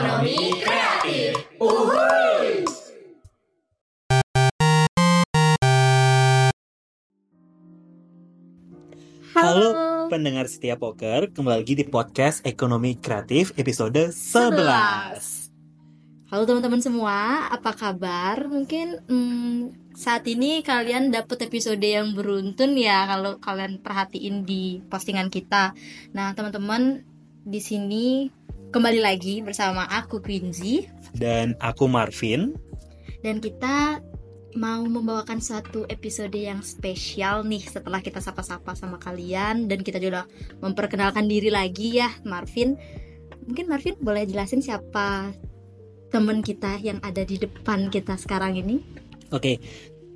Ekonomi kreatif. Uhuy. Halo pendengar setia poker, kembali lagi di podcast Ekonomi Kreatif episode 11. Halo teman-teman semua, apa kabar? Mungkin hmm, saat ini kalian dapat episode yang beruntun ya kalau kalian perhatiin di postingan kita. Nah, teman-teman di sini kembali lagi bersama aku Quincy Dan aku Marvin. dan kita mau membawakan suatu episode yang spesial nih setelah kita sapa-sapa sama kalian dan kita juga memperkenalkan diri lagi ya Marvin. Mungkin Marvin boleh jelasin siapa teman kita yang ada di depan kita sekarang ini? Oke,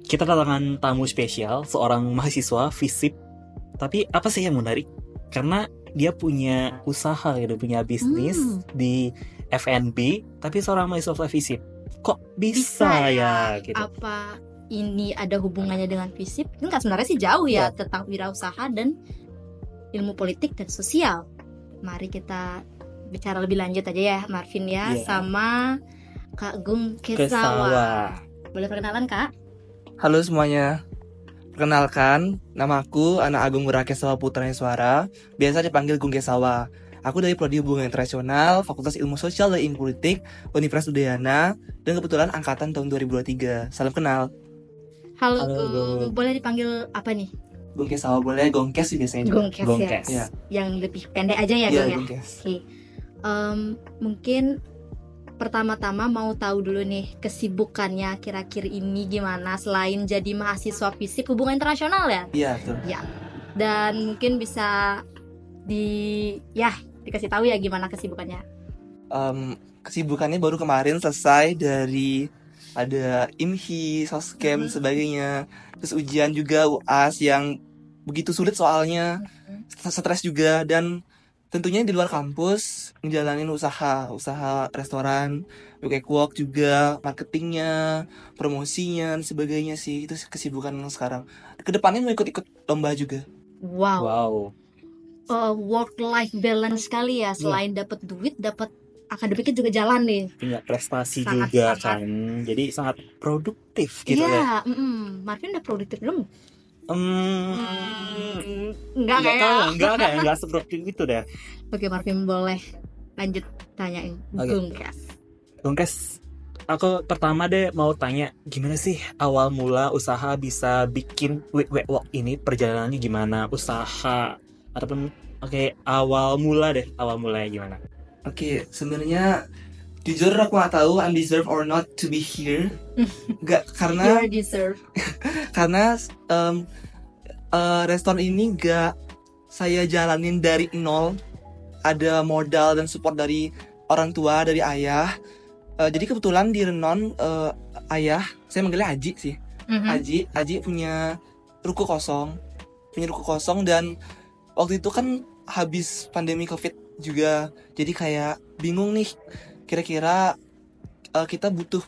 kita kedatangan tamu spesial, seorang mahasiswa FISIP. Tapi apa sih yang menarik? Karena dia punya usaha gitu, punya bisnis Hmm. di FNB, tapi seorang mahasiswa FISIP. Kok bisa, Bisa ya? Gitu. Apa ini ada hubungannya dengan FISIP? Enggak sebenarnya sih jauh ya tentang wirausaha dan ilmu politik dan sosial. Mari kita bicara lebih lanjut aja ya Marvin ya Iya. sama Kak Gung Kesawa. Kesawa. Boleh perkenalan Kak? Halo semuanya. Perkenalkan, nama aku Anak Agung Wirakesawa Putra Suara, biasa dipanggil Gung Kesawa. Aku dari Prodi Hubungan Internasional, Fakultas Ilmu Sosial dan Ilmu Politik, Universitas Udayana, dan kebetulan angkatan tahun 2023. Salam kenal. Halo, Halo, Gung. Gung. Boleh dipanggil apa nih? Gung Kesawa boleh, Gongkes sih biasanya juga. Gongkes, Gongkes. ya. Iya. Yang lebih pendek aja ya, Iya, Gung ya. Gongkes. Oke. Em, mungkin pertama-tama mau tahu dulu nih kesibukannya kira-kira ini gimana selain jadi mahasiswa fisik hubungan internasional ya Iya, betul. dan mungkin bisa di ya dikasih tahu ya gimana kesibukannya. Em, kesibukannya baru kemarin selesai dari ada IMHI, Soskem, Mhm. sebagainya. Terus ujian juga UAS yang begitu sulit soalnya, Mhm. stres juga dan tentunya di luar kampus ngejalanin usaha, usaha restoran, walk juga, marketingnya, promosinya dan sebagainya sih. Itu kesibukan sekarang. Ke depannya mau ikut-ikut lomba juga. Wow, Wow. work life balance sekali ya selain dapat duit dapat akademiknya juga jalan nih. Punya prestasi Sangat, juga sangat. kan. Jadi sangat produktif gitu ya. Iya, mm-mm. Marvin udah produktif belum? Hmm, Enggak Nggak kayak. tahu, enggak kayak enggak seperti itu deh. Oke, Marvin boleh lanjut tanyain Oke. Gung Kes. Bung Kes, aku pertama deh mau tanya gimana sih awal mula usaha bisa bikin Wait Wait Walk ini perjalanannya gimana? Usaha ataupun oke awal mula deh, awal mulanya gimana? Oke, sebenarnya jujur aku nggak tahu I'm deserve or not to be here. Gak karena Your deserve. karena em, eh, restoran ini gak saya jalanin dari nol. Ada modal dan support dari orang tua, dari ayah. Eh, jadi kebetulan di Renon eh, ayah, saya manggilnya Aji sih. Mhm. Aji, Aji punya ruko kosong, punya ruko kosong dan waktu itu kan habis pandemi covid juga, jadi kayak bingung nih, kira-kira eh, kita butuh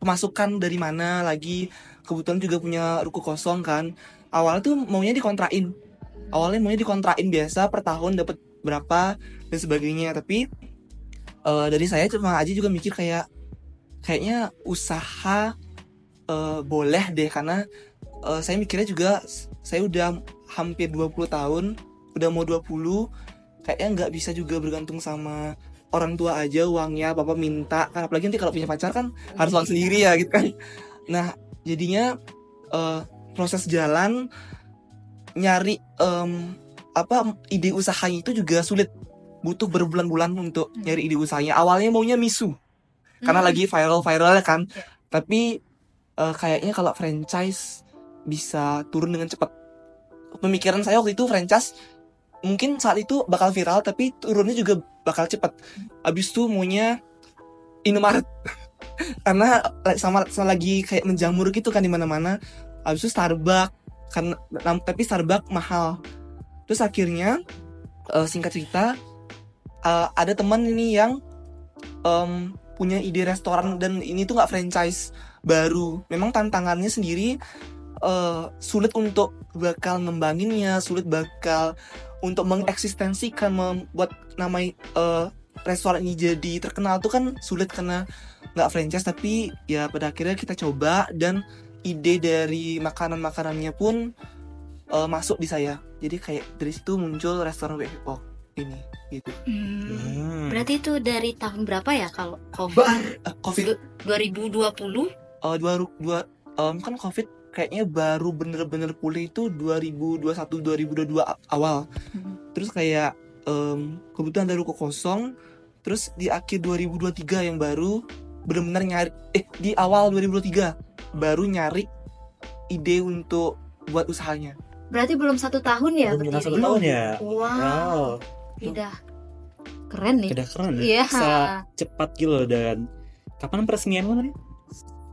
pemasukan dari mana lagi, kebetulan juga punya ruko kosong kan, awalnya tuh maunya dikontrain, awalnya maunya dikontrain biasa per tahun dapat berapa dan sebagainya, tapi eh, dari saya cuma Aji juga mikir kayak kayaknya usaha eh, boleh deh karena eh, saya mikirnya juga saya udah hampir 20 tahun udah mau 20 kayaknya nggak bisa juga bergantung sama orang tua aja uangnya papa minta kan apalagi nanti kalau punya pacar kan harus uang sendiri ya gitu kan nah jadinya eh, proses jalan nyari em, apa ide usahanya itu juga sulit butuh berbulan-bulan untuk Hmm. nyari ide usahanya awalnya maunya misu karena Mhm. lagi viral-viralnya kan. Ya. Tapi eh, kayaknya kalau franchise bisa turun dengan cepat. Pemikiran saya waktu itu franchise mungkin saat itu bakal viral tapi turunnya juga bakal cepat. Abis itu maunya Indomaret. Karena sama, sama lagi kayak menjamur gitu kan di mana-mana. Abis itu Starbucks karena tapi Starbucks mahal. Terus akhirnya eh, singkat cerita eh, ada teman ini yang em, punya ide restoran dan ini tuh nggak franchise baru. Memang tantangannya sendiri eh, sulit untuk bakal ngembanginnya, sulit bakal untuk mengeksistensikan membuat nama eh, restoran ini jadi terkenal tuh kan sulit karena nggak franchise tapi ya pada akhirnya kita coba dan ide dari makanan makanannya pun eh, masuk di saya jadi kayak dari situ muncul restoran WFO ini gitu Hmm. Hmm. Berarti itu dari tahun berapa ya kalau COVID? Eh, covid 2020? eh, dua dua em, kan covid kayaknya baru bener-bener pulih itu 2021 2022 a- awal Hmm. terus kayak em, kebetulan ada ruko kosong terus di akhir 2023 yang baru benar-benar nyari eh di awal 2023 baru nyari ide untuk buat usahanya Berarti belum satu tahun ya Belum satu tahun ya. Wow, Wow, udah keren nih. udah keren ya. Iya. Bisa cepat gitu loh dan kapan peresmian lo tadi?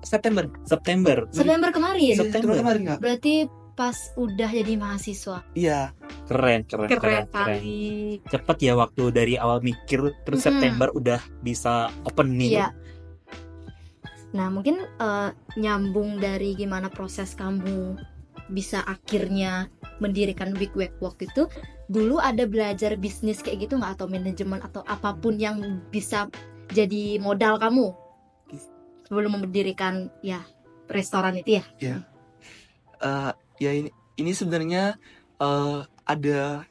September September. September kemarin. September. kemarin nggak Berarti pas udah jadi mahasiswa. iya Keren, keren, Keren, keren, keren. kali. Cepet ya waktu dari awal mikir terus Mhm. September udah bisa opening. Iya. Nah, mungkin eh, nyambung dari gimana proses kamu bisa akhirnya mendirikan Big Wake Walk itu dulu ada belajar bisnis kayak gitu nggak atau manajemen atau apa pun yang bisa jadi modal kamu sebelum mendirikan ya restoran itu ya? Eh, ya ini ini sebenarnya eh, ada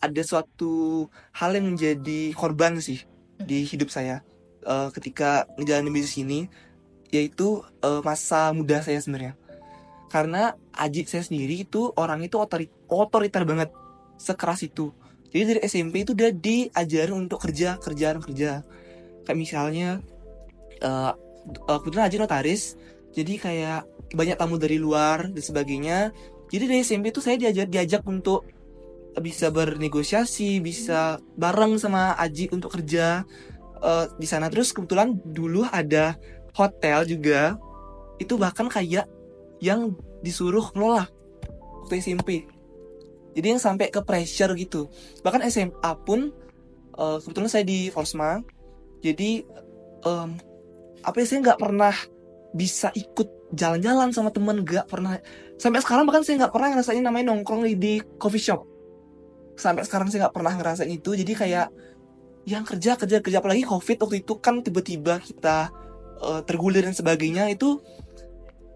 ada suatu hal yang menjadi korban sih di hidup saya eh, ketika ngejalanin bisnis ini yaitu eh, masa muda saya sebenarnya. Karena Aji saya sendiri itu orang itu otori- otoriter banget sekeras itu. Jadi dari SMP itu udah diajarin untuk kerja kerjaan kerja. Kayak misalnya eh eh, kebetulan Aji notaris. Jadi kayak banyak tamu dari luar dan sebagainya. Jadi dari SMP itu saya diajak diajak untuk bisa bernegosiasi bisa bareng sama Aji untuk kerja eh, di sana. Terus kebetulan dulu ada hotel juga. Itu bahkan kayak yang disuruh ngelola waktu SMP jadi yang sampai ke pressure gitu. Bahkan SMA pun eh, kebetulan saya di Forsma jadi em, apa ya saya nggak pernah bisa ikut jalan-jalan sama temen nggak pernah. Sampai sekarang bahkan saya nggak pernah ngerasain namanya nongkrong di, coffee shop. Sampai sekarang saya nggak pernah ngerasain itu. Jadi kayak yang kerja kerja kerja. Apalagi covid waktu itu kan tiba-tiba kita eh, tergulir dan sebagainya. Itu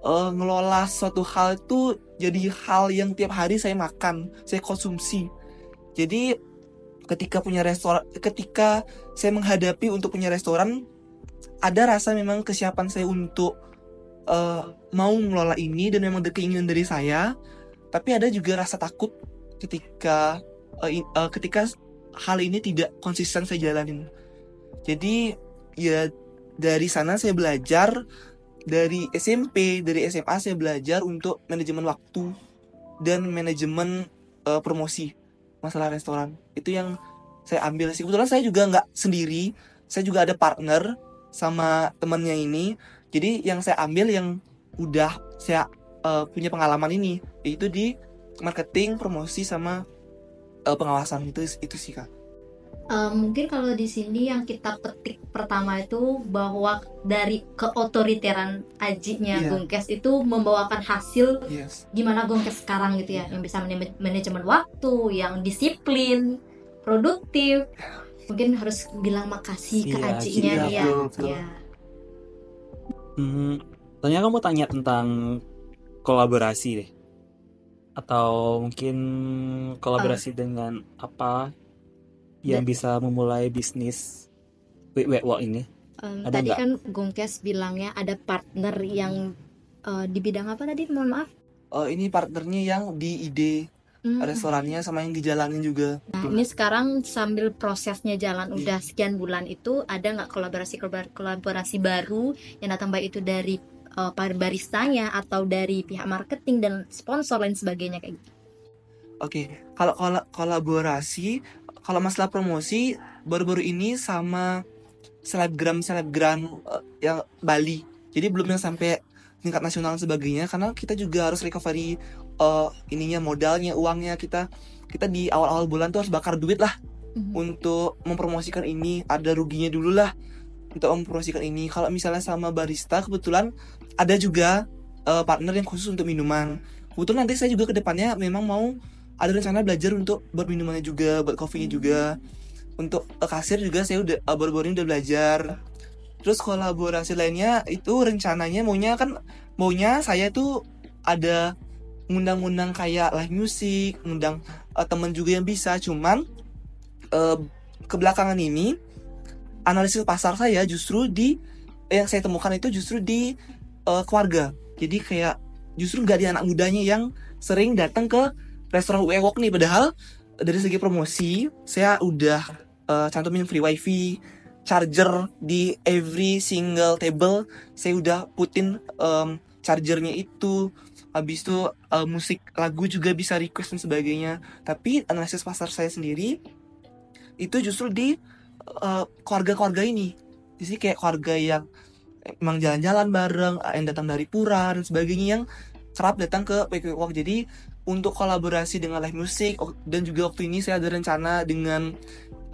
eh, ngelola suatu hal itu jadi hal yang tiap hari saya makan saya konsumsi. Jadi ketika punya restoran ketika saya menghadapi untuk punya restoran ada rasa memang kesiapan saya untuk eh, mau mengelola ini dan memang ada keinginan dari saya. Tapi ada juga rasa takut ketika eh, i- eh, ketika hal ini tidak konsisten saya jalanin. Jadi ya dari sana saya belajar dari SMP dari SMA saya belajar untuk manajemen waktu dan manajemen eh, promosi masalah restoran. Itu yang saya ambil sih. Kebetulan saya juga nggak sendiri saya juga ada partner sama temennya ini. Jadi yang saya ambil yang udah saya eh, punya pengalaman ini yaitu di marketing promosi sama eh, pengawasan. Itu itu sih kak. Eh, mungkin kalau di sini yang kita petik pertama itu bahwa dari keotoriteran ajinya Iya. Gongkes itu membawakan hasil yes. gimana Gongkes sekarang gitu ya. Yang bisa mana- manajemen waktu yang disiplin produktif mungkin harus bilang makasih ke Iya, ajinya iya, ya betul, betul. ya Hmm, tanya kamu tanya tentang kolaborasi deh. Atau mungkin kolaborasi dengan apa yang bisa memulai bisnis Wait Wait Walk ini? Em, Ada tadi nggak? kan Gongkes bilangnya ada partner yang eh, di bidang apa tadi mohon maaf Eh, ini partnernya yang di ide Hmm. restorannya sama yang dijalanin juga Nah, ini sekarang sambil prosesnya jalan Iya. udah sekian bulan itu ada nggak kolaborasi kolaborasi baru yang datang baik itu dari uh, baristanya atau dari pihak marketing dan sponsor lain sebagainya kayak gitu. Oke, kalau kol- kolaborasi, kalau masalah promosi baru-baru ini sama selebgram selebgram eh, yang Bali. Jadi belum yang sampai tingkat nasional dan sebagainya karena kita juga harus recovery eh, ininya modalnya, uangnya kita kita di awal-awal bulan tuh harus bakar duit lah Mhm. untuk mempromosikan ini. Ada ruginya dulu lah untuk mempromosikan ini. Kalau misalnya sama barista kebetulan ada juga eh, partner yang khusus untuk minuman. Kebetulan nanti saya juga ke depannya memang mau ada rencana belajar untuk buat minumannya juga, buat coffee-nya juga. untuk eh, kasir juga saya udah eh, baru-baru ini udah belajar terus kolaborasi lainnya itu rencananya maunya kan maunya saya tuh ada ngundang-ngundang kayak live music ngundang eh, temen juga yang bisa. Cuman eh, kebelakangan ini analisis pasar saya justru di yang saya temukan itu justru di eh, keluarga. Jadi kayak justru nggak di anak mudanya yang sering datang ke restoran Wewok nih. Padahal dari segi promosi saya udah eh, cantumin free wifi charger di every single table. Saya udah putin em, chargernya itu. Habis itu eh, musik lagu juga bisa request dan sebagainya. Tapi analisis pasar saya sendiri itu justru di eh, keluarga-keluarga ini. Jadi kayak keluarga yang emang jalan-jalan bareng yang datang dari pura dan sebagainya yang kerap datang ke PQ Walk. Jadi untuk kolaborasi dengan live music dan juga waktu ini saya ada rencana dengan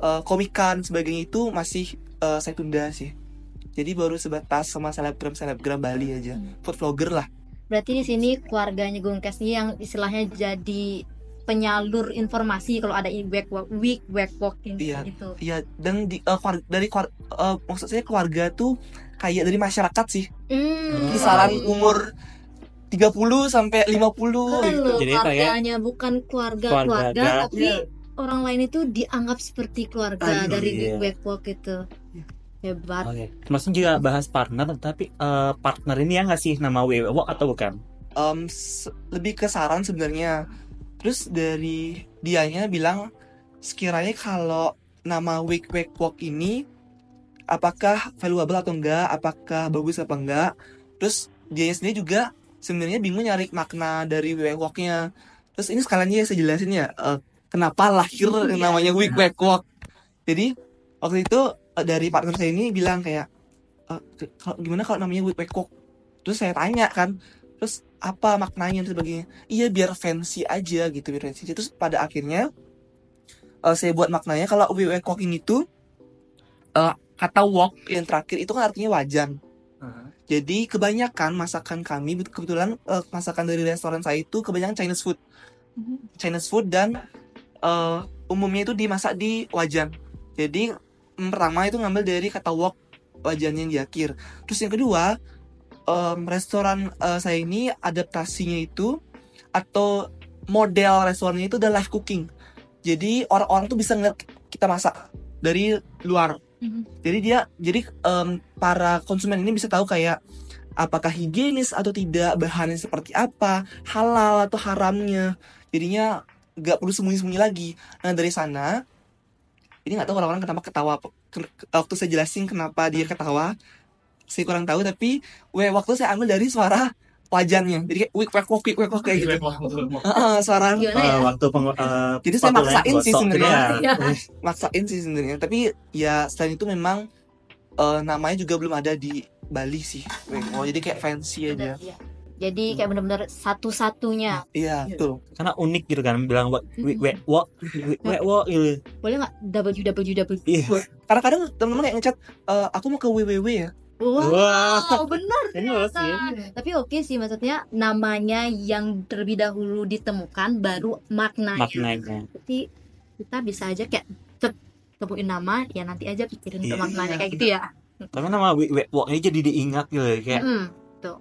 eh, komikan sebagainya itu masih eh, saya tunda sih jadi baru sebatas sama selebgram selebgram Bali aja food vlogger lah Berarti di sini keluarganya Gungkes ini yang istilahnya jadi penyalur informasi kalau ada week walk week week walking Iya. gitu. Iya dan di eh, keluar- dari keluar- eh, maksud saya keluarga tuh kayak dari masyarakat sih Hmm. kisaran umur 30 sampai 50 Keren gitu. Jadi kayak- keluarganya bukan keluarga keluarga, Keluarga. tapi Iya. orang lain itu dianggap seperti keluarga Aduh, dari iya. week walk itu. Iya. Hebat. Oke. Maksudnya juga bahas partner, tapi eh, partner ini yang ngasih nama WW atau bukan? Em, s- lebih ke saran sebenarnya terus dari dianya bilang sekiranya kalau nama Wake Wake Walk ini apakah valuable atau enggak apakah bagus apa enggak terus dia sendiri juga sebenarnya bingung nyari makna dari Wake Walknya terus ini sekalian aja saya jelasin ya eh, kenapa lahir yang namanya Wake Wake Walk jadi waktu itu eh, dari partner saya ini bilang kayak "Eh, kalau gimana kalau namanya Walk terus saya tanya kan terus apa maknanya? Dan sebagainya. Iya biar fancy aja gitu biar fancy terus pada akhirnya eh, saya buat maknanya kalau we wake walk ini tuh eh, kata walk yang terakhir itu kan artinya wajan. Jadi kebanyakan masakan kami kebetulan eh, masakan dari restoran saya itu kebanyakan Chinese food. Chinese food dan eh, umumnya itu dimasak di wajan. Jadi pertama itu ngambil dari kata wok wajannya yang di akhir. Terus yang kedua em, restoran eh, saya ini adaptasinya itu atau model restorannya itu adalah live cooking. Jadi orang-orang tuh bisa ngeliat kita masak dari luar. Mhm. jadi dia jadi em, para konsumen ini bisa tahu kayak apakah higienis atau tidak bahannya seperti apa halal atau haramnya. Jadinya nggak perlu sembunyi-sembunyi lagi. Nah dari sana ini nggak tahu orang-orang kenapa ketawa waktu saya jelasin kenapa dia ketawa saya kurang tahu tapi we waktu saya ambil dari suara wajannya jadi kayak wik wik wik wik wik kayak gitu Heeh, suara ya? waktu peng, eh, Jadi saya waktu maksain sih sebenarnya. gitu ya. Iya. maksain sih sebenarnya tapi ya selain itu memang eh, namanya juga belum ada di Bali sih oh jadi kayak fancy aja iya. Jadi kayak benar-benar satu-satunya. iya betul Karena unik gitu kan bilang what we we what we we what gitu. Boleh nggak www? Iya. karena kadang teman-teman kayak ngechat "Eh, aku mau ke WWW ya Wow, Wah. benar Ini loh sih. ternyata. Tapi oke sih maksudnya namanya yang terlebih dahulu ditemukan baru maknanya. Maknanya. Berarti kita bisa aja kayak cep temuin nama ya nanti aja pikirin ke Iya. maknanya kayak gitu ya. Tapi nama we we walk ini jadi diingat gitu ya. kayak Mm,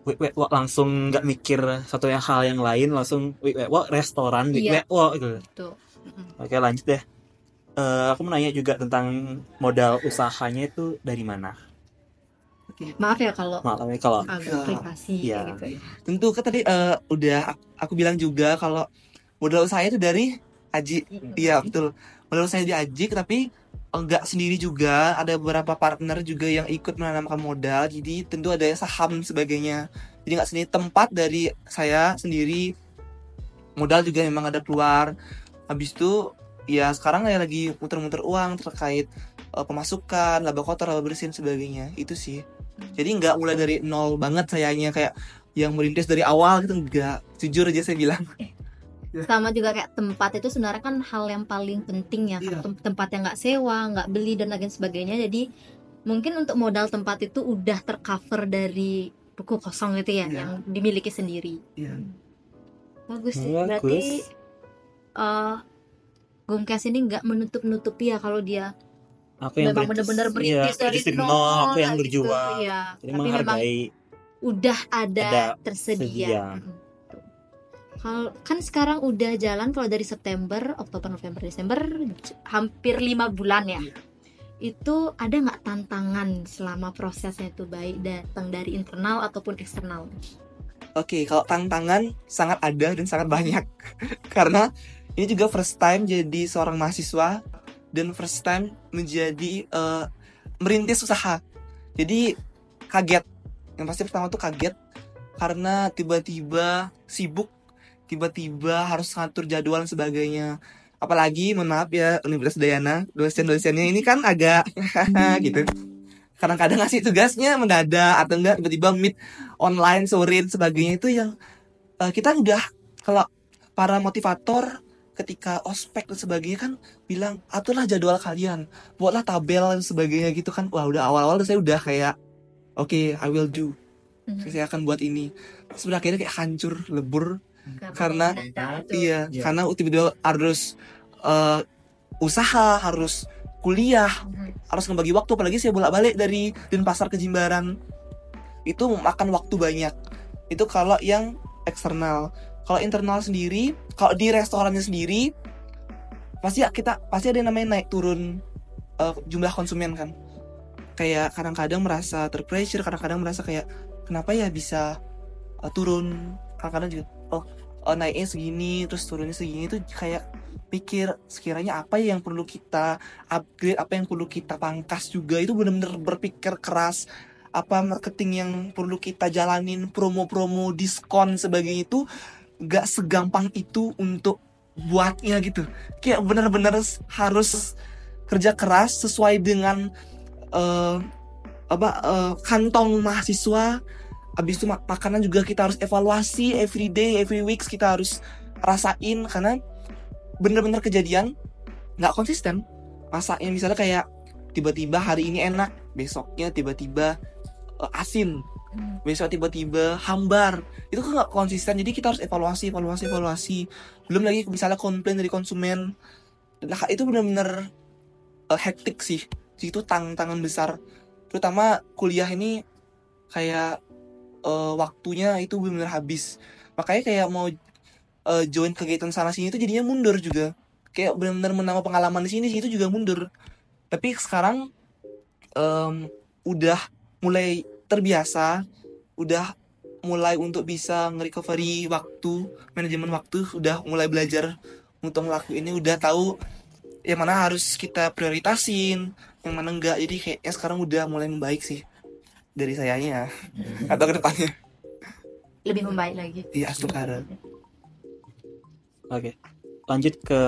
we we walk langsung nggak mikir satu yang hal yang lain langsung we we walk restoran we Iya. we walk gitu. tuh. Mm-mm. Oke lanjut deh. Eh, aku mau nanya juga tentang modal usahanya itu dari mana? Maaf ya kalau Maaf ya kalau agak Ya. privasi Iya. kayak gitu. tentu kan tadi eh, udah ak- aku bilang juga kalau modal usaha itu dari Aji iya betul modal usaha di Aji tapi enggak sendiri juga ada beberapa partner juga yang ikut menanamkan modal jadi tentu ada saham sebagainya. Jadi nggak sendiri tempat dari saya sendiri modal juga memang ada keluar. Habis itu ya sekarang saya lagi muter-muter uang terkait eh, pemasukan laba kotor laba bersih sebagainya itu sih. Jadi nggak mulai dari nol banget sayanya kayak yang merintis dari awal gitu enggak. Jujur aja saya bilang sama juga kayak tempat itu sebenarnya kan hal yang paling penting ya Iya. Tem- tempat yang nggak sewa nggak beli dan lain sebagainya jadi mungkin untuk modal tempat itu udah tercover dari buku kosong gitu ya Iya. yang dimiliki sendiri Iya. bagus sih Bagus. berarti eh Gomkes ini nggak menutup nutupi ya kalau dia aku yang memang benar-benar iya, berintis dari berintis dari nol, nol, aku yang gitu. berjuang Iya. jadi Tapi memang menghargai udah ada, Ada tersedia. sedia. Mm. Kalau kan sekarang udah jalan kalau dari September, Oktober, November, Desember hampir lima bulan ya. Itu ada nggak tantangan selama prosesnya itu baik datang dari internal ataupun eksternal? Oke, kalau tantangan sangat ada dan sangat banyak. Karena ini juga first time jadi seorang mahasiswa dan first time menjadi eh, merintis usaha. Jadi kaget. Yang pasti pertama tuh kaget karena tiba-tiba sibuk, tiba-tiba harus ngatur jadwal dan sebagainya. Apalagi, mohon maaf ya, Universitas Dayana, dosen-dosennya ini kan agak gitu. Kadang-kadang ngasih tugasnya mendadak atau enggak tiba-tiba meet online sore dan sebagainya itu yang eh, kita udah kalau para motivator ketika ospek dan sebagainya kan bilang aturlah jadwal kalian buatlah tabel dan sebagainya gitu kan wah udah awal-awal saya udah kayak oke I will do Mhm. saya akan buat ini sebenarnya akhirnya kayak hancur lebur Karena- mendadak itu. iya Iya. karena tiba-tiba harus eh, usaha harus kuliah Mhm. harus ngebagi waktu apalagi saya bolak-balik dari Denpasar ke Jimbaran. Itu makan waktu banyak. Itu kalau yang eksternal. Kalau internal sendiri kalau di restorannya sendiri pasti kita pasti ada yang namanya naik turun eh, jumlah konsumen kan. Kayak kadang-kadang merasa terpressure kadang-kadang merasa kayak kenapa ya bisa eh, turun? Kadang-kadang juga oh eh, naiknya segini terus turunnya segini itu kayak pikir sekiranya apa ya yang perlu kita upgrade apa yang perlu kita pangkas juga. Itu benar-benar berpikir keras apa marketing yang perlu kita jalanin promo-promo diskon sebagainya itu gak segampang itu untuk buatnya gitu. Kayak benar-benar harus kerja keras sesuai dengan eh, apa eh, kantong mahasiswa habis itu mak- makanan juga kita harus evaluasi every day every weeks kita harus rasain karena bener-bener kejadian nggak konsisten. Masaknya misalnya kayak tiba-tiba hari ini enak besoknya tiba-tiba eh, asin Hmm. besok tiba-tiba hambar. Itu kan nggak konsisten jadi kita harus evaluasi evaluasi evaluasi. Belum lagi misalnya komplain dari konsumen. Nah itu benar-benar eh, hektik sih. Itu tantangan besar. Terutama kuliah ini kayak eh, waktunya itu benar-benar habis. Makanya kayak mau eh, join kegiatan sana sini itu jadinya mundur juga. Kayak benar-benar menambah pengalaman di sini itu juga mundur. Tapi sekarang em, udah mulai terbiasa udah mulai untuk bisa nge-recovery waktu manajemen waktu udah mulai belajar untuk ini udah tahu yang mana harus kita prioritasin yang mana enggak. Jadi kayaknya sekarang udah mulai membaik sih dari sayanya. Atau ke depannya. Lebih membaik lagi. iya sekarang Oke, lanjut ke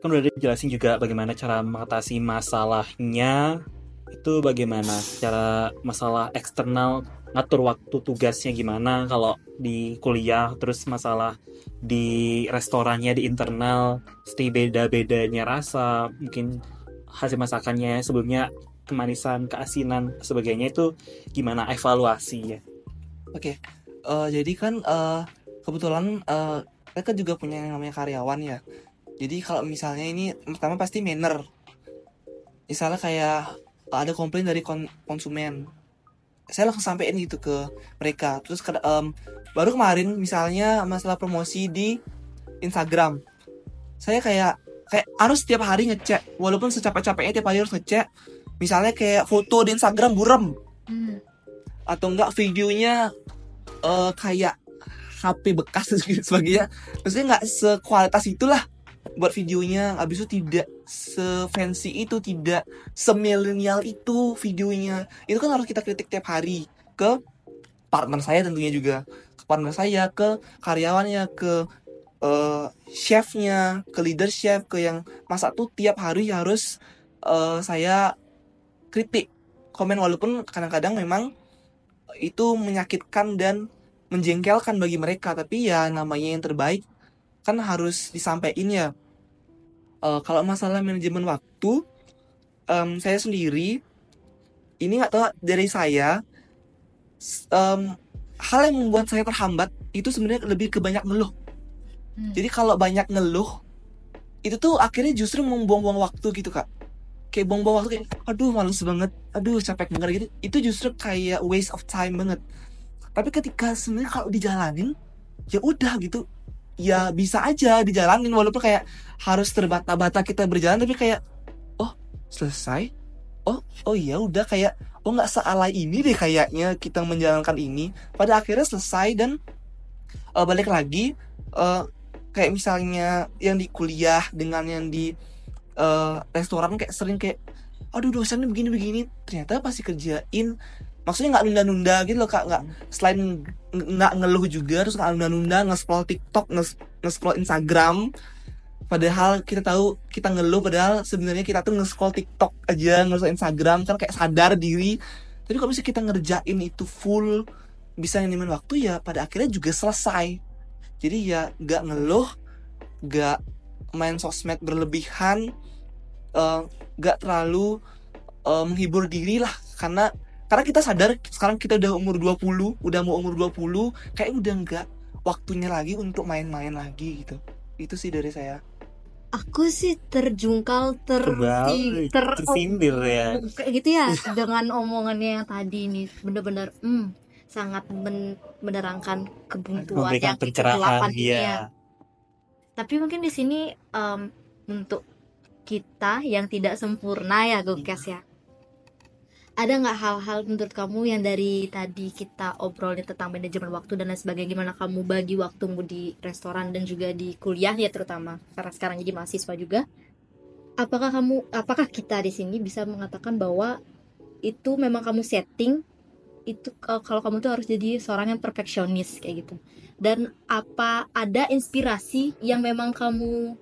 kan udah dijelasin juga bagaimana cara mengatasi masalahnya. Itu bagaimana? Cara masalah eksternal ngatur waktu tugasnya gimana kalau di kuliah terus masalah di restorannya di internal pasti beda-bedanya rasa mungkin hasil masakannya sebelumnya kemanisan keasinan sebagainya itu gimana evaluasi ya Oke, eh, jadi kan eh, kebetulan eh, saya kan juga punya yang namanya karyawan ya. Jadi kalau misalnya ini pertama pasti manner. Misalnya kayak ada komplain dari kon- konsumen, saya langsung sampein gitu ke mereka. Terus ke- em, baru kemarin misalnya masalah promosi di Instagram, saya kayak kayak harus tiap hari ngecek, walaupun secapek-capeknya tiap hari harus ngecek. Misalnya kayak foto di Instagram buram, Hmm. atau enggak videonya eh, kayak HP bekas dan sebagainya. Maksudnya nggak sekualitas itulah buat videonya. Habis itu tidak sefancy itu tidak semilenial itu videonya. Itu kan harus kita kritik tiap hari ke partner saya tentunya juga. Ke partner saya ke karyawannya ke eh, chefnya ke leader chef ke yang masak tuh tiap hari harus eh, saya kritik komen walaupun kadang-kadang memang itu menyakitkan dan menjengkelkan bagi mereka. Tapi ya namanya yang terbaik kan harus disampaikan ya. Eh, kalau masalah manajemen waktu em, saya sendiri ini nggak tahu dari saya em, hal yang membuat saya terhambat itu sebenarnya lebih ke banyak ngeluh. Hmm. jadi kalau banyak ngeluh itu tuh akhirnya justru membuang-buang waktu gitu kak kayak buang-buang waktu kayak aduh males banget. Aduh capek banget gitu. Itu justru kayak waste of time banget. Tapi ketika sebenarnya kalau dijalanin ya udah gitu. Ya bisa aja dijalanin walaupun kayak harus terbata-bata kita berjalan tapi kayak oh selesai? Oh oh iya udah kayak oh nggak sealai ini deh kayaknya kita menjalankan ini. Pada akhirnya selesai dan eh, balik lagi eh, kayak misalnya yang di kuliah dengan yang di eh, restoran kayak sering kayak aduh dosennya begini-begini. Ternyata pasti kerjain maksudnya nggak nunda-nunda gitu loh kak. Nggak selain ng- nggak ngeluh juga terus nggak nunda-nunda nge-scroll TikTok nge- nge-scroll Instagram. Padahal kita tahu kita ngeluh padahal sebenarnya kita tuh nge-scroll TikTok aja nge-scroll Instagram kan kayak sadar diri. Tapi kalau misalnya kita ngerjain itu full bisa nginimin waktu ya pada akhirnya juga selesai. Jadi ya nggak ngeluh nggak main sosmed berlebihan eh, nggak terlalu eh, menghibur diri lah. Karena karena kita sadar sekarang kita udah umur 20 udah mau umur 20 kayak udah nggak waktunya lagi untuk main-main lagi gitu. Itu sih dari saya. Aku sih terjungkal ter tersindir ya. kayak gitu ya dengan omongannya yang tadi nih. Bener-bener hmm, sangat men- menerangkan kebuntuan Memberikan yang pencerahan ini ya. Tapi mungkin di sini em, untuk kita yang tidak sempurna ya Gokes ya. Ada nggak hal-hal menurut kamu yang dari tadi kita obrolin tentang manajemen waktu dan lain sebagainya gimana kamu bagi waktumu di restoran dan juga di kuliah ya terutama karena sekarang jadi mahasiswa juga. Apakah kamu apakah kita di sini bisa mengatakan bahwa itu memang kamu setting itu eh, kalau kamu tuh harus jadi seorang yang perfeksionis kayak gitu. Dan apa ada inspirasi yang memang kamu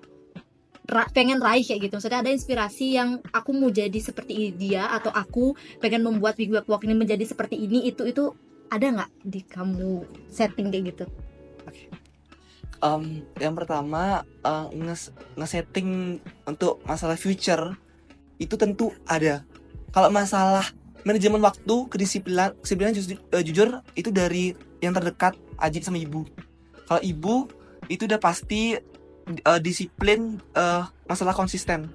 ra- pengen raih kayak gitu. Maksudnya ada inspirasi yang aku mau jadi seperti dia atau aku pengen membuat Big Bag Walk ini menjadi seperti ini itu itu ada nggak di kamu setting kayak gitu? Em, yang pertama eh, nge- nge-setting untuk masalah future itu tentu ada. Kalau masalah manajemen waktu, kedisiplinan, kedisiplinan ju- eh, jujur itu dari yang terdekat Ajit sama ibu. Kalau ibu itu udah pasti eh, disiplin eh, masalah konsisten,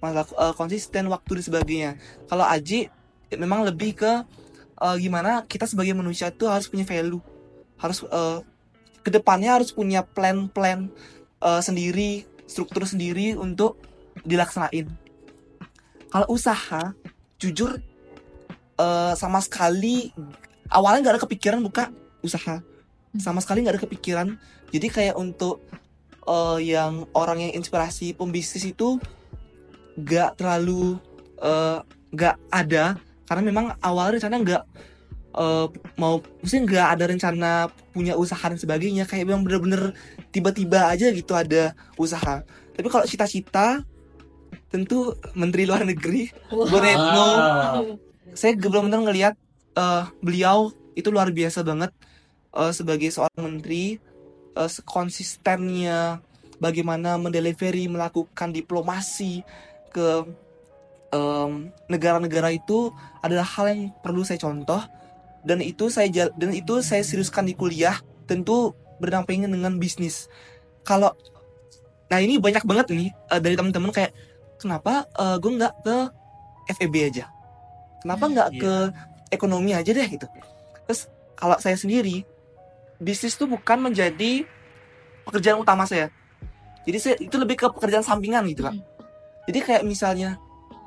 masalah eh, konsisten waktu dan sebagainya. Kalau Aji ya memang lebih ke eh, gimana kita sebagai manusia itu harus punya value, harus eh, ke depannya harus punya plan-plan eh, sendiri, struktur sendiri untuk dilaksanain. Kalau usaha, jujur eh, sama sekali awalnya nggak ada kepikiran buka usaha, sama sekali nggak ada kepikiran. Jadi kayak untuk eh, yang orang yang inspirasi pembisnis itu nggak terlalu eh, nggak ada. Karena memang awalnya rencana nggak eh, mau maksudnya nggak ada rencana punya usaha dan sebagainya. Kayak memang bener-bener tiba-tiba aja gitu ada usaha. Tapi kalau cita-cita tentu menteri luar negeri Bu Retno. Wow. Saya benar-benar ngelihat eh, beliau itu luar biasa banget eh, sebagai seorang menteri eh, konsistennya bagaimana mendelivery melakukan diplomasi ke negara-negara itu adalah hal yang perlu saya contoh. Dan itu saya dan itu saya seriuskan di kuliah tentu berdampingan dengan bisnis. Kalau nah ini banyak banget nih eh, dari teman-teman kayak kenapa gue nggak ke FEB aja kenapa nggak Iya. ke ekonomi aja deh gitu. Terus kalau saya sendiri bisnis itu bukan menjadi pekerjaan utama saya. Jadi saya itu lebih ke pekerjaan sampingan gitu kan jadi kayak misalnya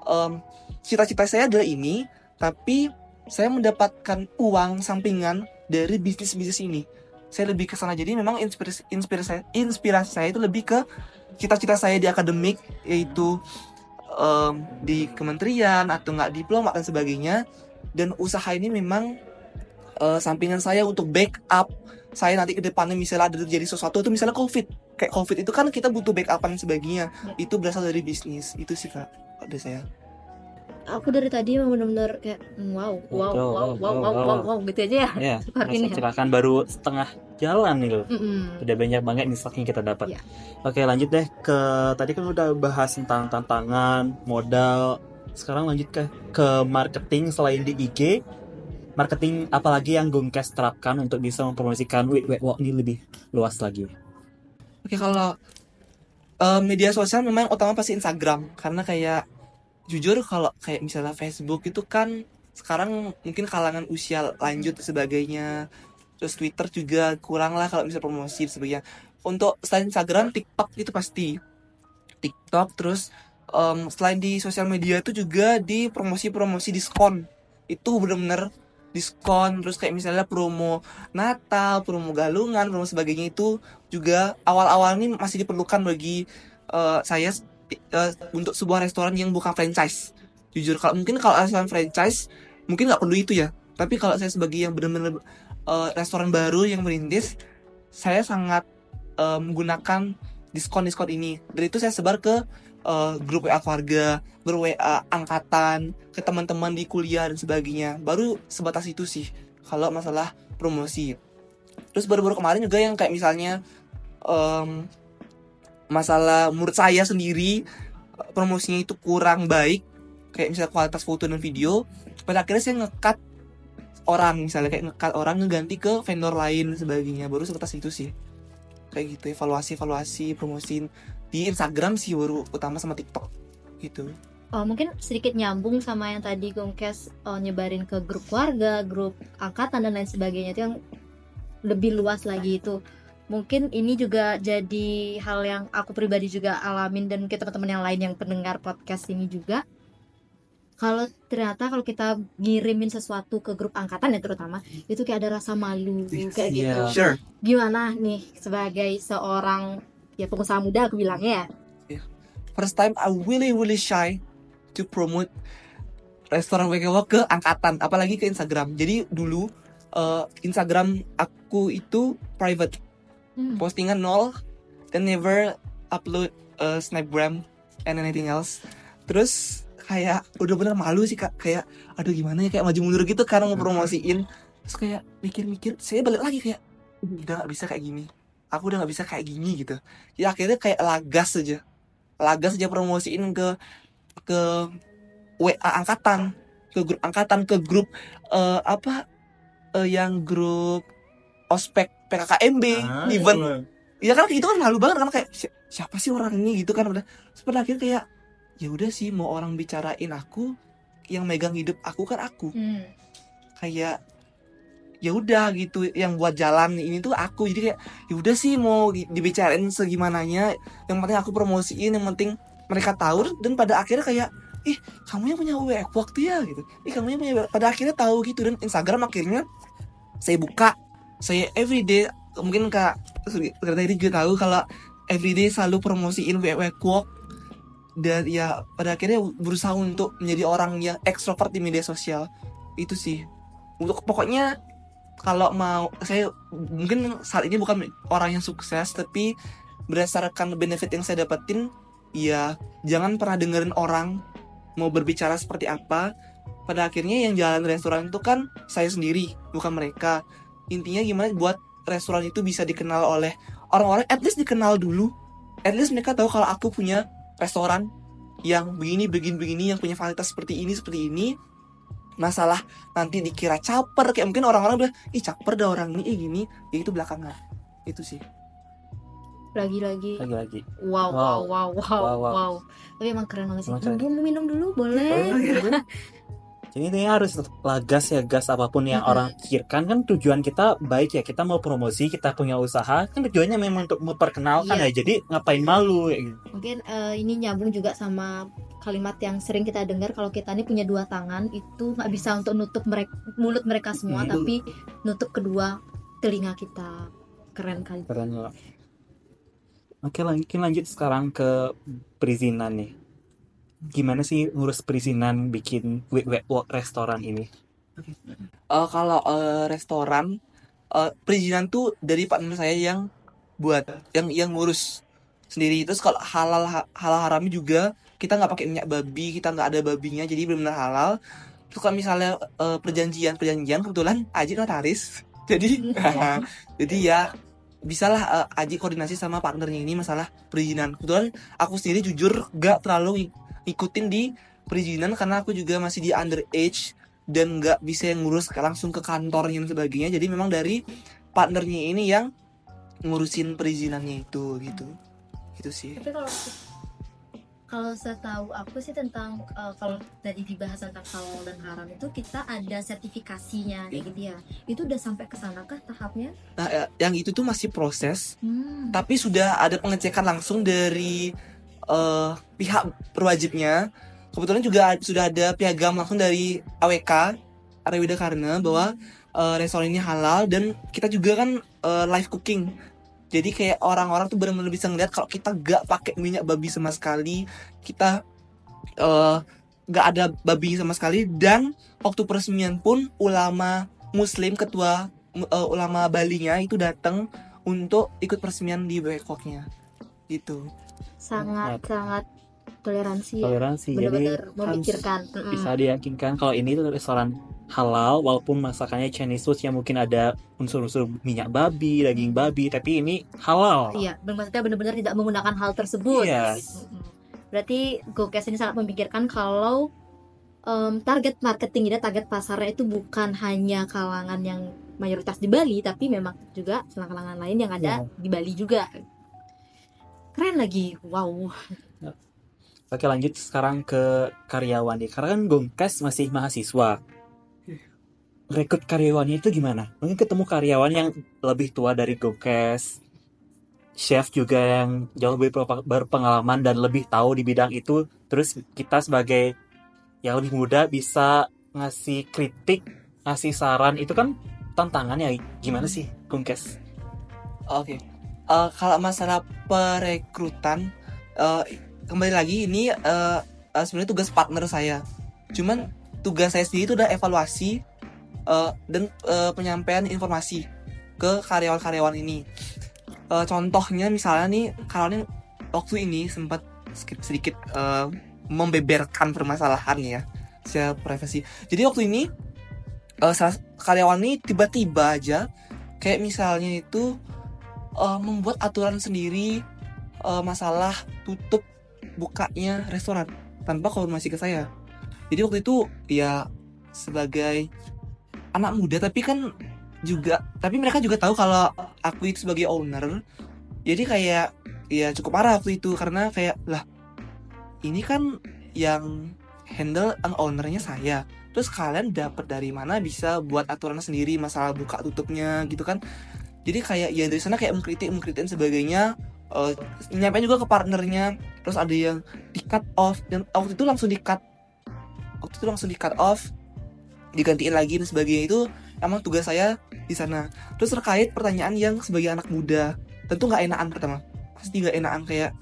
em, cita-cita saya adalah ini tapi saya mendapatkan uang sampingan dari bisnis bisnis ini. Saya lebih ke sana. Jadi memang inspirasi inspirasi inspirasi saya itu lebih ke cita-cita saya di akademik yaitu em, di kementerian atau nggak diplomat dan sebagainya dan usaha ini memang eh, sampingan saya untuk backup saya nanti ke depannya misalnya ada terjadi sesuatu itu misalnya covid. Kayak covid itu kan kita butuh backup dan sebagainya. Itu berasal dari bisnis. Itu sih kak dari saya aku dari tadi memang benar-benar kayak wow wow Betul, wow wow wow wow, wow, gitu aja ya Ya, Seperti ini ya. silakan baru setengah jalan nih loh. Mm-mm. Udah banyak banget insight yang kita dapat. Iya. Oke, lanjut deh ke tadi kan udah bahas tentang tantangan, modal. Sekarang lanjut ke ke marketing selain di IG. Marketing apalagi yang Gongkes terapkan untuk bisa mempromosikan Wait Wait Walk ini lebih luas lagi. Oke kalau eh, media sosial memang utama pasti Instagram karena kayak jujur kalau kayak misalnya Facebook itu kan sekarang mungkin kalangan usia lanjut sebagainya. Terus Twitter juga kurang lah kalau bisa promosi sebagainya. Untuk selain Instagram TikTok itu pasti. TikTok terus em, selain di sosial media itu juga di promosi-promosi diskon. Itu bener-bener diskon. Terus kayak misalnya promo Natal promo galungan promo sebagainya itu juga awal-awal ini masih diperlukan bagi eh, saya eh, untuk sebuah restoran yang bukan franchise. Jujur kalau mungkin kalau restoran franchise mungkin nggak perlu itu ya. Tapi kalau saya sebagai yang benar-benar eh, restoran baru yang merintis saya sangat eh, menggunakan diskon-diskon ini. Dan itu saya sebar ke eh, grup WA keluarga grup WA angkatan ke teman-teman di kuliah dan sebagainya. Baru sebatas itu sih kalau masalah promosi. Terus baru-baru kemarin juga yang kayak misalnya em, masalah menurut saya sendiri promosinya itu kurang baik. Kayak misalnya kualitas foto dan video pada akhirnya saya ngekat orang misalnya kayak ngekat orang ngeganti ke vendor lain sebagainya. Baru sebatas itu sih. Kayak gitu evaluasi evaluasi promosiin di Instagram sih baru utama sama TikTok gitu. Oh, mungkin sedikit nyambung sama yang tadi Gongkes oh, nyebarin ke grup keluarga, grup angkatan dan lain sebagainya. Itu yang lebih luas lagi itu. Mungkin ini juga jadi hal yang aku pribadi juga alamin dan mungkin teman-teman yang lain yang pendengar podcast ini juga. Kalau ternyata kalau kita ngirimin sesuatu ke grup angkatan ya terutama itu kayak ada rasa malu kayak gitu. Iya. sure Gimana nih sebagai seorang ya pengusaha muda aku bilangnya ya. first time I really really shy to promote restoran WKW ke angkatan apalagi ke Instagram jadi dulu eh, Instagram aku itu private Hmm. postingan nol dan never upload uh, snapgram and anything else. Terus kayak udah bener malu sih kak. Kayak aduh gimana ya? Kayak maju mundur gitu karena mau promosiin. Terus kayak mikir-mikir saya balik lagi kayak udah nggak bisa kayak gini. Aku udah nggak bisa kayak gini gitu. Ya akhirnya kayak lagas aja. Lagas aja promosiin ke ke WA angkatan ke grup angkatan ke grup eh, apa eh, yang grup ospek PKKMB Ah, event. ya kan itu kan malu banget kan kayak "Si- siapa sih orang ini? Gitu kan udah. Terus pada akhirnya kayak ya udah sih mau orang bicarain aku yang megang hidup aku kan aku. Hmm. kayak ya udah gitu yang buat jalan ini tuh aku. Jadi kayak ya udah sih mau di- dibicarain segimananya yang penting aku promosiin yang penting mereka tahu. Dan pada akhirnya kayak ih kamu yang punya WA waktu ya gitu. Ih kamu yang punya WA." pada akhirnya tahu gitu dan Instagram akhirnya saya buka saya everyday mungkin kak sekarang tadi juga tahu kalau everyday selalu promosiin WA Walk dan ya pada akhirnya berusaha untuk menjadi orang yang ekstrovert di media sosial. Itu sih. Untuk pokoknya kalau mau saya mungkin saat ini bukan orang yang sukses tapi berdasarkan benefit yang saya dapetin ya jangan pernah dengerin orang mau berbicara seperti apa. Pada akhirnya yang jalan restoran itu kan saya sendiri bukan mereka intinya gimana buat restoran itu bisa dikenal oleh orang-orang at least dikenal dulu. At least mereka tahu kalau aku punya restoran yang begini begini begini yang punya fasilitas seperti ini seperti ini. Masalah nanti dikira caper kayak mungkin orang-orang bilang ih caper dah orang ini ih gini. Ya itu belakangan. Itu sih. Lagi-lagi. Lagi-lagi. Wow wow wow. wow Wow, wow. wow. Tapi emang keren banget sih. Mau minum dulu boleh. jadi ini harus lagas ya gas apa pun yang Mm-mm. orang pikirkan kan tujuan kita baik ya kita mau promosi kita punya usaha kan tujuannya memang untuk memperkenalkan Iya. ya jadi ngapain malu ya gitu. Mungkin eh, ini nyambung juga sama kalimat yang sering kita dengar kalau kita ini punya dua tangan itu nggak bisa untuk nutup mereka mulut mereka semua Hmm. tapi nutup kedua telinga kita keren kali keren loh oke lanjut sekarang ke perizinan nih gimana sih ngurus perizinan bikin restoran ini? Eh, kalau eh, restoran eh, perizinan tuh dari partner saya yang buat yang yang ngurus sendiri. Terus kalau halal halal haramnya juga kita nggak pakai minyak babi kita nggak ada babinya jadi benar-benar halal. Terus kalau misalnya eh, perjanjian perjanjian kebetulan Aji notaris. Jadi jadi ya bisalah eh, Aji koordinasi sama partnernya ini masalah perizinan. Kebetulan aku sendiri jujur gak terlalu ngikutin di perizinan karena aku juga masih di underage dan nggak bisa yang ngurus langsung ke kantornya dan sebagainya jadi memang dari partnernya ini yang ngurusin perizinannya itu gitu itu sih tapi kalau Kalau setahu aku sih tentang uh, kalau tadi dibahas tentang halal dan haram itu kita ada sertifikasinya kayak gitu ya. Itu udah sampai ke sana kah tahapnya? Nah, eh, yang itu tuh masih proses, Hmm. tapi sudah ada pengecekan langsung dari eh, pihak berwajibnya. Kebetulan juga sudah ada piagam langsung dari AWK, Arya Karena bahwa eh, restoran ini halal dan kita juga kan eh, live cooking. Jadi kayak orang-orang tuh benar-benar bisa ngeliat kalau kita gak pakai minyak babi sama sekali, kita eh, gak ada babi sama sekali dan waktu peresmian pun ulama Muslim ketua eh, ulama Bali-nya itu datang untuk ikut peresmian di Bangkoknya gitu. Sangat sangat toleransi ya. toleransi jadi Benar-benar harus memikirkan. Mm-mm. bisa diyakinkan kalau ini tuh restoran halal walaupun masakannya Chinese food yang mungkin ada unsur-unsur minyak babi daging babi tapi ini halal Iya, maksudnya benar-benar tidak menggunakan hal tersebut. Iya. Mm-mm. Berarti GoCast ini sangat memikirkan kalau em, target marketing dan target pasarnya itu bukan hanya kalangan yang mayoritas di Bali, tapi memang juga kalangan lain yang ada Iya. di Bali juga. Keren lagi, wow. Oke lanjut sekarang ke karyawan nih karena kan Gongkes masih mahasiswa. Rekrut karyawannya itu gimana? Mungkin ketemu karyawan yang lebih tua dari Gongkes chef juga yang jauh lebih berpe- berpengalaman dan lebih tahu di bidang itu. Terus kita sebagai yang lebih muda bisa ngasih kritik ngasih saran. Itu kan tantangan ya. Gimana sih Gongkes Oke. Eh, kalau masalah perekrutan eh, kembali lagi ini eh, sebenarnya tugas partner saya. Cuman tugas saya sendiri itu udah evaluasi eh, dan eh, penyampaian informasi ke karyawan-karyawan ini. Eh, contohnya misalnya nih karyawan waktu ini sempat sedikit, sedikit eh, membeberkan permasalahannya ya secara privasi. Jadi waktu ini salah- karyawan ini tiba-tiba aja kayak misalnya itu eh, membuat aturan sendiri eh, masalah tutup bukanya restoran tanpa konfirmasi ke saya. Jadi waktu itu ya sebagai anak muda tapi kan juga tapi mereka juga tahu kalau aku itu sebagai owner. Jadi kayak ya cukup marah waktu itu karena kayak lah ini kan yang handle yang ownernya saya. Terus kalian dapat dari mana bisa buat aturan sendiri masalah buka tutupnya gitu kan? Jadi kayak ya dari sana kayak mengkritik mengkritik dan sebagainya. Eh nyampein juga ke partnernya. Terus ada yang di cut off. Dan waktu itu langsung di cut waktu itu langsung di cut off. Digantiin lagi dan sebagainya. Itu emang tugas saya di sana. Terus terkait pertanyaan yang sebagai anak muda. Tentu nggak enakan pertama. Pasti nggak enakan kayak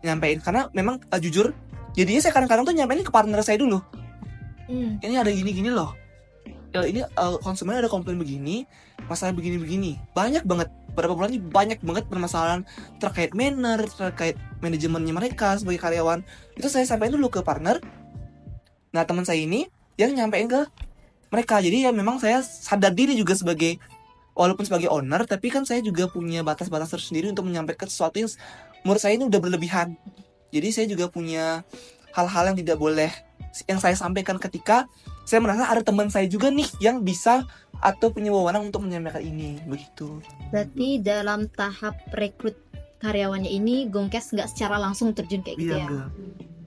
nyampein. Karena memang eh, jujur jadinya saya kadang-kadang tuh nyampein ke partner saya dulu. Hmm. ini ada gini-gini loh. Ya ini uh, konsumen ada komplain begini masalah begini-begini. Banyak banget. Beberapa bulan ini banyak banget permasalahan terkait manner terkait manajemennya mereka sebagai karyawan. Itu saya sampaikan dulu ke partner. Nah teman saya ini yang nyampein ke mereka. Jadi ya memang saya sadar diri juga sebagai walaupun sebagai owner tapi kan saya juga punya batas-batas tersendiri untuk menyampaikan sesuatu yang menurut saya ini udah berlebihan. Jadi saya juga punya hal-hal yang tidak boleh yang saya sampaikan ketika saya merasa ada teman saya juga nih yang bisa atau punya wewenang untuk menyampaikan ini begitu Berarti dalam tahap rekrut karyawannya ini Gongkes nggak secara langsung terjun kayak gitu ya. enggak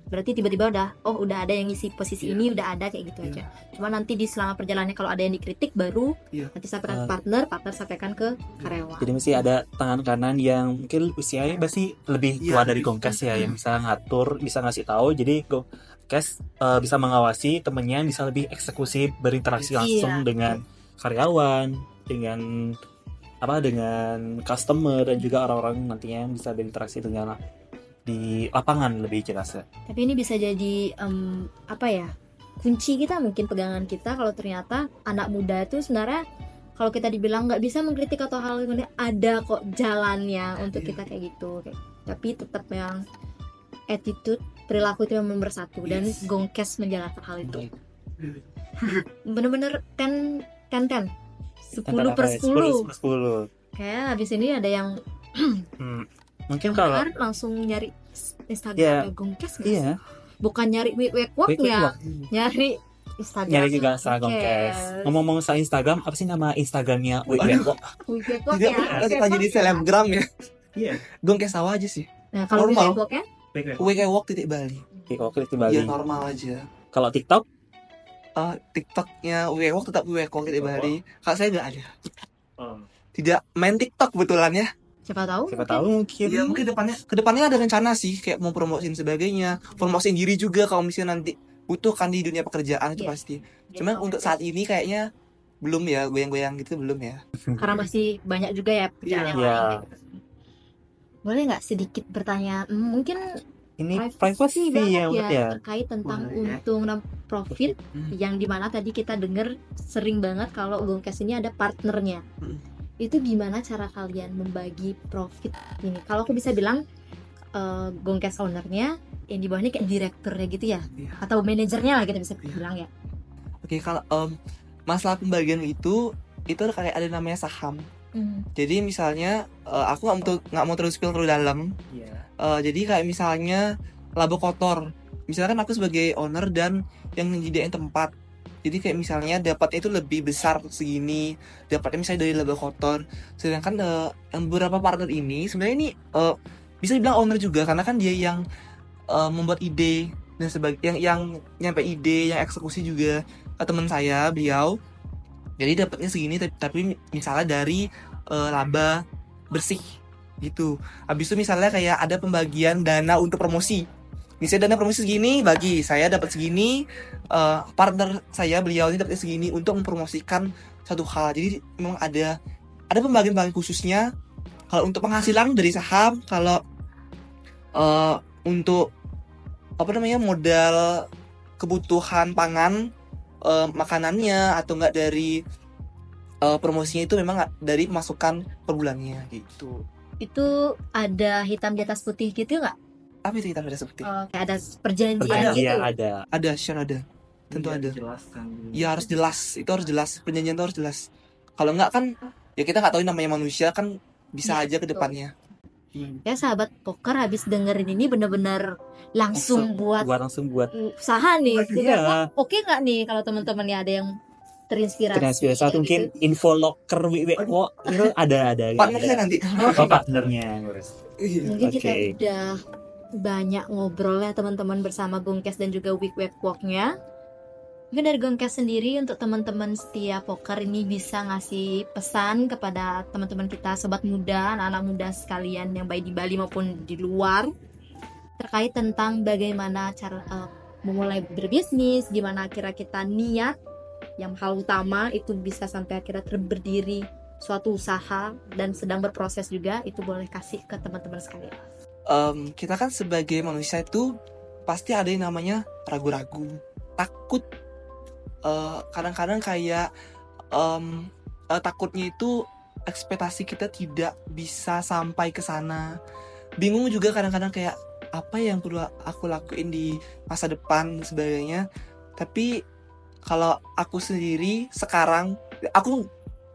Berarti tiba-tiba udah oh udah ada yang ngisi posisi Iya. ini udah ada kayak gitu Iya. aja. Cuma nanti di selama perjalanannya kalau ada yang dikritik baru Iya. nanti sampaikan Uh, partner, partner sampaikan ke karyawan. Jadi mesti ada tangan kanan yang mungkin usianya pasti lebih Iya. tua dari Gongkes ya, yang bisa ngatur, bisa ngasih tahu. Jadi Gongkes eh, bisa mengawasi temennya bisa lebih eksekusi berinteraksi Iya. langsung dengan karyawan, dengan apa dengan customer dan juga orang-orang nantinya yang bisa berinteraksi dengan di lapangan lebih jelas ya. Tapi ini bisa jadi em, apa ya? Kunci kita mungkin pegangan kita kalau ternyata anak muda itu sebenarnya kalau kita dibilang nggak bisa mengkritik atau hal ini ada kok jalannya untuk kita kayak gitu. Kayak- Tapi tetap yang attitude perilaku itu yang nomor satu dan Yes. gongkes menjalankan hal itu. Bener-bener ten ten ten sepuluh per sepuluh. per 10. Kayak habis ini ada yang Hmm. Mungkin kalau langsung nyari Instagram Iya. gongkes nggak iya, sih? bukan nyari wik wik wak quick, quick, ya walk. nyari Instagram nyari juga Instagram Gongkes. Ngomong-ngomong soal Instagram, apa sih nama Instagramnya? Wait, wait, wait. wik wik wak tidak ya kita jadi selebgram ya Iya. gue kayak sawah aja sih nah kalau wik Normal. wik wak ya WK Walk titik Bali. Oke, oke itu Bali. Ya normal aja. Kalau TikTok Eh, TikToknya WK Walk tetap WK Walk titik Bali. Kalau saya nggak ada. Tidak main TikTok betulan ya. Siapa tahu? siapa tahu mungkin. Iya mungkin depannya ke depannya ada rencana sih kayak mau promosiin sebagainya, promosiin diri juga kalau misalnya nanti butuh kan di dunia pekerjaan itu Iya. pasti. Cuman untuk saat ini kayaknya belum ya goyang-goyang gitu belum ya. Karena masih banyak juga ya pekerjaan yang Iya. lain. Boleh nggak sedikit bertanya? Hmm, Mungkin Ini privacy privacy banget ya, ya, ya. terkait tentang Boleh ya. untung dan profit Hmm. yang di mana tadi kita dengar sering banget kalau Gongkes ini ada partnernya. Hmm. Itu gimana cara kalian membagi profit ini? Kalau aku bisa bilang eh, Gongkes ownernya yang di bawahnya kayak direkturnya gitu ya Iya. atau manajernya lah kita bisa Iya. bilang ya. Oke kalau em, masalah pembagian itu itu kayak ada namanya saham. Hmm. Jadi misalnya eh, aku nggak mau nggak mau terus spill terlalu dalam. Iya. Eh, jadi kayak misalnya laba kotor. Misalkan aku sebagai owner dan yang menyediain tempat. Jadi kayak misalnya dapatnya itu lebih besar segini, dapatnya misalnya dari laba kotor. Sedangkan eh, yang beberapa partner ini sebenarnya ini eh, bisa dibilang owner juga karena kan dia yang eh, membuat ide dan sebagai yang yang nyampe ide, yang eksekusi juga ke teman saya, beliau. Jadi dapatnya segini tapi, tapi misalnya dari eh, laba bersih gitu. Habis itu misalnya kayak ada pembagian dana untuk promosi. Misalnya dana promosi segini bagi saya dapat segini, eh, partner saya beliau ini dapat segini untuk mempromosikan satu hal. Jadi memang ada ada pembagian-pembagian khususnya. Kalau untuk penghasilan dari saham, kalau eh, untuk apa namanya modal kebutuhan pangan eh, makanannya atau enggak dari eh, promosinya itu memang dari masukan per bulannya gitu. Itu ada hitam di atas putih gitu nggak? Apa itu kita beda seperti? Oh, kayak ada perjanjian, Perjanjian gitu. ada. Ada, share ada. Tentu ada. Jelaskan. Ya harus jelas, itu harus jelas. Perjanjian itu harus jelas. Kalau enggak kan ya kita nggak tahu namanya manusia kan bisa Iya, aja ke betul. Depannya. Ya sahabat poker habis dengerin ini bener-bener langsung buat buat langsung buat usaha nih. Iya. Kira-kira Oke nggak nih kalau teman-teman nih ada yang terinspirasi? terinspirasi atau mungkin gitu? info locker WWO itu ada ada Partner ada. saya nanti. Oh, partnernya Mungkin kita Oke. udah banyak ngobrol ya teman-teman bersama Gongkes dan juga Week Web Walk-nya. Mungkin dari Gongkes sendiri untuk teman-teman setia poker ini bisa ngasih pesan kepada teman-teman kita sobat muda, anak-anak muda sekalian yang baik di Bali maupun di luar terkait tentang bagaimana cara eh, memulai berbisnis, gimana akhirnya kita niat yang hal utama itu bisa sampai akhirnya ter- berdiri suatu usaha dan sedang berproses juga itu boleh kasih ke teman-teman sekalian. Em, kita kan sebagai manusia itu pasti ada yang namanya ragu-ragu, takut. Eh, kadang-kadang kayak em, eh, takutnya itu ekspektasi kita tidak bisa sampai ke sana. Bingung juga kadang-kadang kayak apa yang perlu aku lakuin di masa depan dan sebagainya. Tapi kalau aku sendiri sekarang aku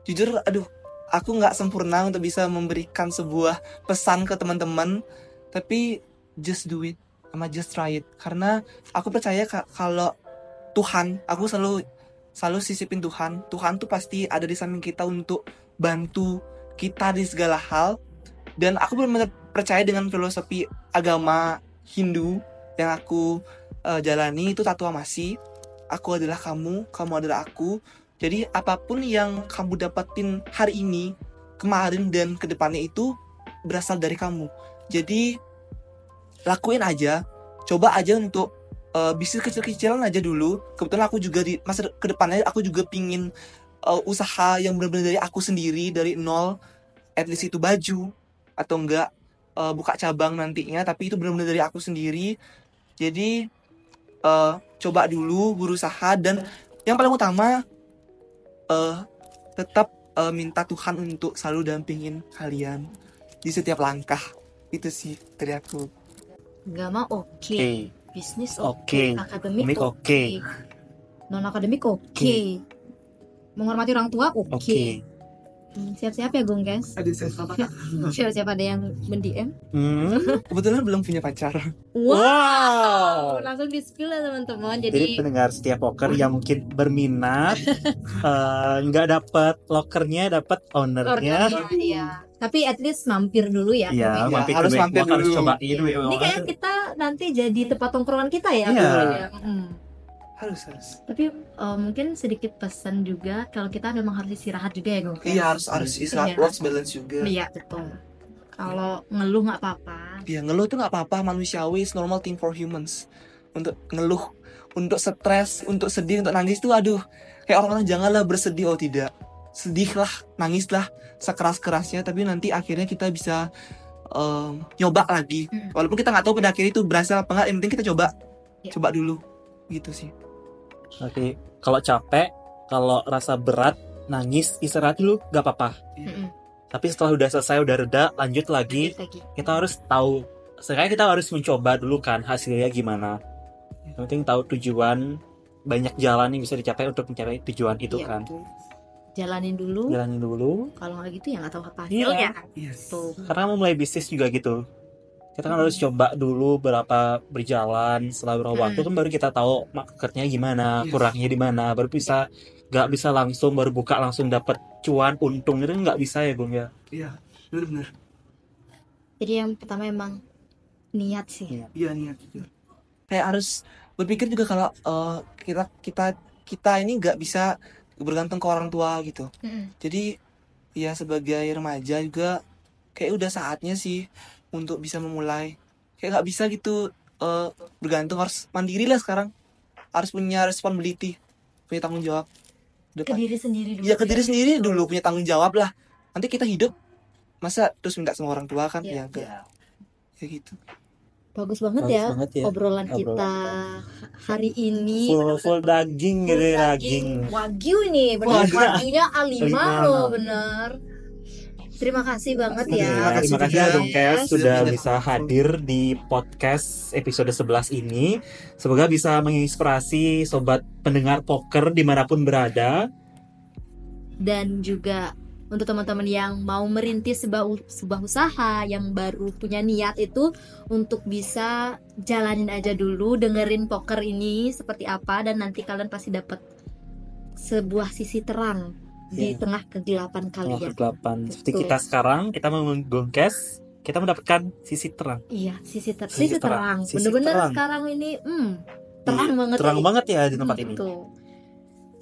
jujur aduh aku nggak sempurna untuk bisa memberikan sebuah pesan ke teman-teman tapi just do it sama just try it karena aku percaya ka- kalau Tuhan. Aku selalu selalu sisipin Tuhan. Tuhan tuh pasti ada di samping kita untuk bantu kita di segala hal. Dan aku benar-benar percaya dengan filosofi agama Hindu yang aku eh, jalani itu tatuamasi aku adalah kamu kamu adalah aku. Jadi apa pun yang kamu dapatin hari ini kemarin dan ke depannya itu berasal dari kamu. Jadi lakuin aja coba aja untuk eh, bisnis kecil-kecilan aja dulu. Kebetulan aku juga di masa de- ke depannya aku juga pingin eh, usaha yang benar-benar dari aku sendiri dari nol at least itu baju atau enggak eh, buka cabang nantinya tapi itu benar-benar dari aku sendiri. Jadi eh, coba dulu berusaha dan yang paling utama eh tetap eh, minta Tuhan untuk selalu dampingin kalian di setiap langkah. Itu sih dari aku. Agama oke, Oke. Bisnis Oke. akademik Akademik oke, non akademik oke, menghormati orang tua oke. Oke. Hmm, Siap-siap ya Gung guys. Aduh saya Siap-siap ada yang mendiem. Hmm. kebetulan belum punya pacar Wow. Langsung di spill ya teman-teman. Jadi Jadi pendengar setiap poker yang mungkin berminat eh, nggak dapat lokernya dapat ownernya ordernya ya. Tapi at least mampir dulu ya. Iya, mampir harus ke mampir Walk, harus dulu. cobain. Wake Ini kayak kita nanti jadi tempat tongkrongan kita ya. Iya. ya. Mm. harus harus Tapi eh, mungkin sedikit pesan juga kalau kita memang harus istirahat juga ya, Gung. iya harus harus istirahat Iya. work balance juga Iya, betul. Kalau ngeluh nggak apa-apa. Iya ngeluh tuh nggak apa-apa manusiawi is normal thing for humans untuk ngeluh untuk stres untuk sedih untuk nangis tuh aduh kayak orang-orang janganlah bersedih oh tidak sedihlah nangislah sekeras kerasnya tapi nanti akhirnya kita bisa em, nyoba lagi Hmm. walaupun kita nggak tahu pada akhirnya itu berhasil apa enggak yang penting kita coba Ya. coba dulu gitu sih Oke, kalau capek, kalau rasa berat, nangis, istirahat dulu nggak apa-apa. Mm-mm. Tapi setelah udah selesai, udah reda, lanjut lagi. Lanjut lagi. Kita harus tahu. Sekarang kita harus mencoba dulu kan hasilnya gimana. Yang penting tahu tujuan. Banyak jalan yang bisa dicapai untuk mencapai tujuan itu Iya, kan. betul. Jalanin dulu. Jalanin dulu. Kalau nggak gitu ya nggak tahu apa Iya. hasilnya. yes Tuh. Karena mau mulai bisnis juga gitu. Kita kan harus coba dulu berapa berjalan, setelah berapa waktu Hmm. kan baru kita tahu marketnya gimana, Yes. kurangnya di mana, baru bisa nggak bisa langsung baru buka langsung dapat cuan untung itu nggak bisa ya Bung ya. iya benar-benar Jadi yang pertama emang niat sih. Iya. iya niat juga kayak harus berpikir juga kalau eh, kita kita kita ini nggak bisa bergantung ke orang tua gitu. Mm-mm. jadi ya sebagai remaja juga kayak udah saatnya sih untuk bisa memulai. Kayak nggak bisa gitu eh, bergantung harus mandiri lah sekarang. Harus punya responsibility punya tanggung jawab. Ke depan diri sendiri dulu. ya ke diri sendiri dulu punya tanggung jawab lah. Nanti kita hidup masa terus minta sama orang tua kan? Iya. ya enggak. ya gitu Bagus banget Bagus ya, banget ya. obrolan Obrolan. kita hari ini. Full full daging gitu ya, daging. Wagyu nih, benar. Wagyu. Wagyunya A5 A5. loh, bener. Terima kasih banget ya. Terima kasih, terima kasih juga. Agung Kes Yes. sudah Sudah bisa hadir di podcast episode 11 ini. Semoga bisa menginspirasi sobat pendengar poker di mana pun berada. Dan juga untuk teman-teman yang mau merintis sebuah, sebuah usaha yang baru punya niat itu untuk bisa jalanin aja dulu dengerin poker ini seperti apa dan nanti kalian pasti dapat sebuah sisi terang di Iya. tengah kegelapan Tengah kalian. kegelapan. Seperti Betul. kita sekarang, kita menggongkes, kita mendapatkan sisi terang. Iya, sisi, ter- Sisi sisi terang. Bener-bener sekarang ini hmm, terang banget. Terang ya. banget ya di tempat Hmm, ini. betul.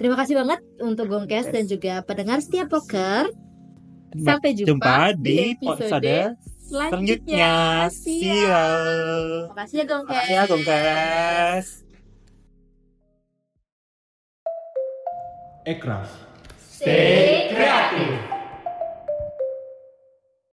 Terima kasih banget untuk Gongkes dan juga pendengar setiap poker. Sampai jumpa, Jumpa di episode selanjutnya. See ya. Makasih ya Gongkes. Makasih ya Gongkes. Ekraf Stay kreatif.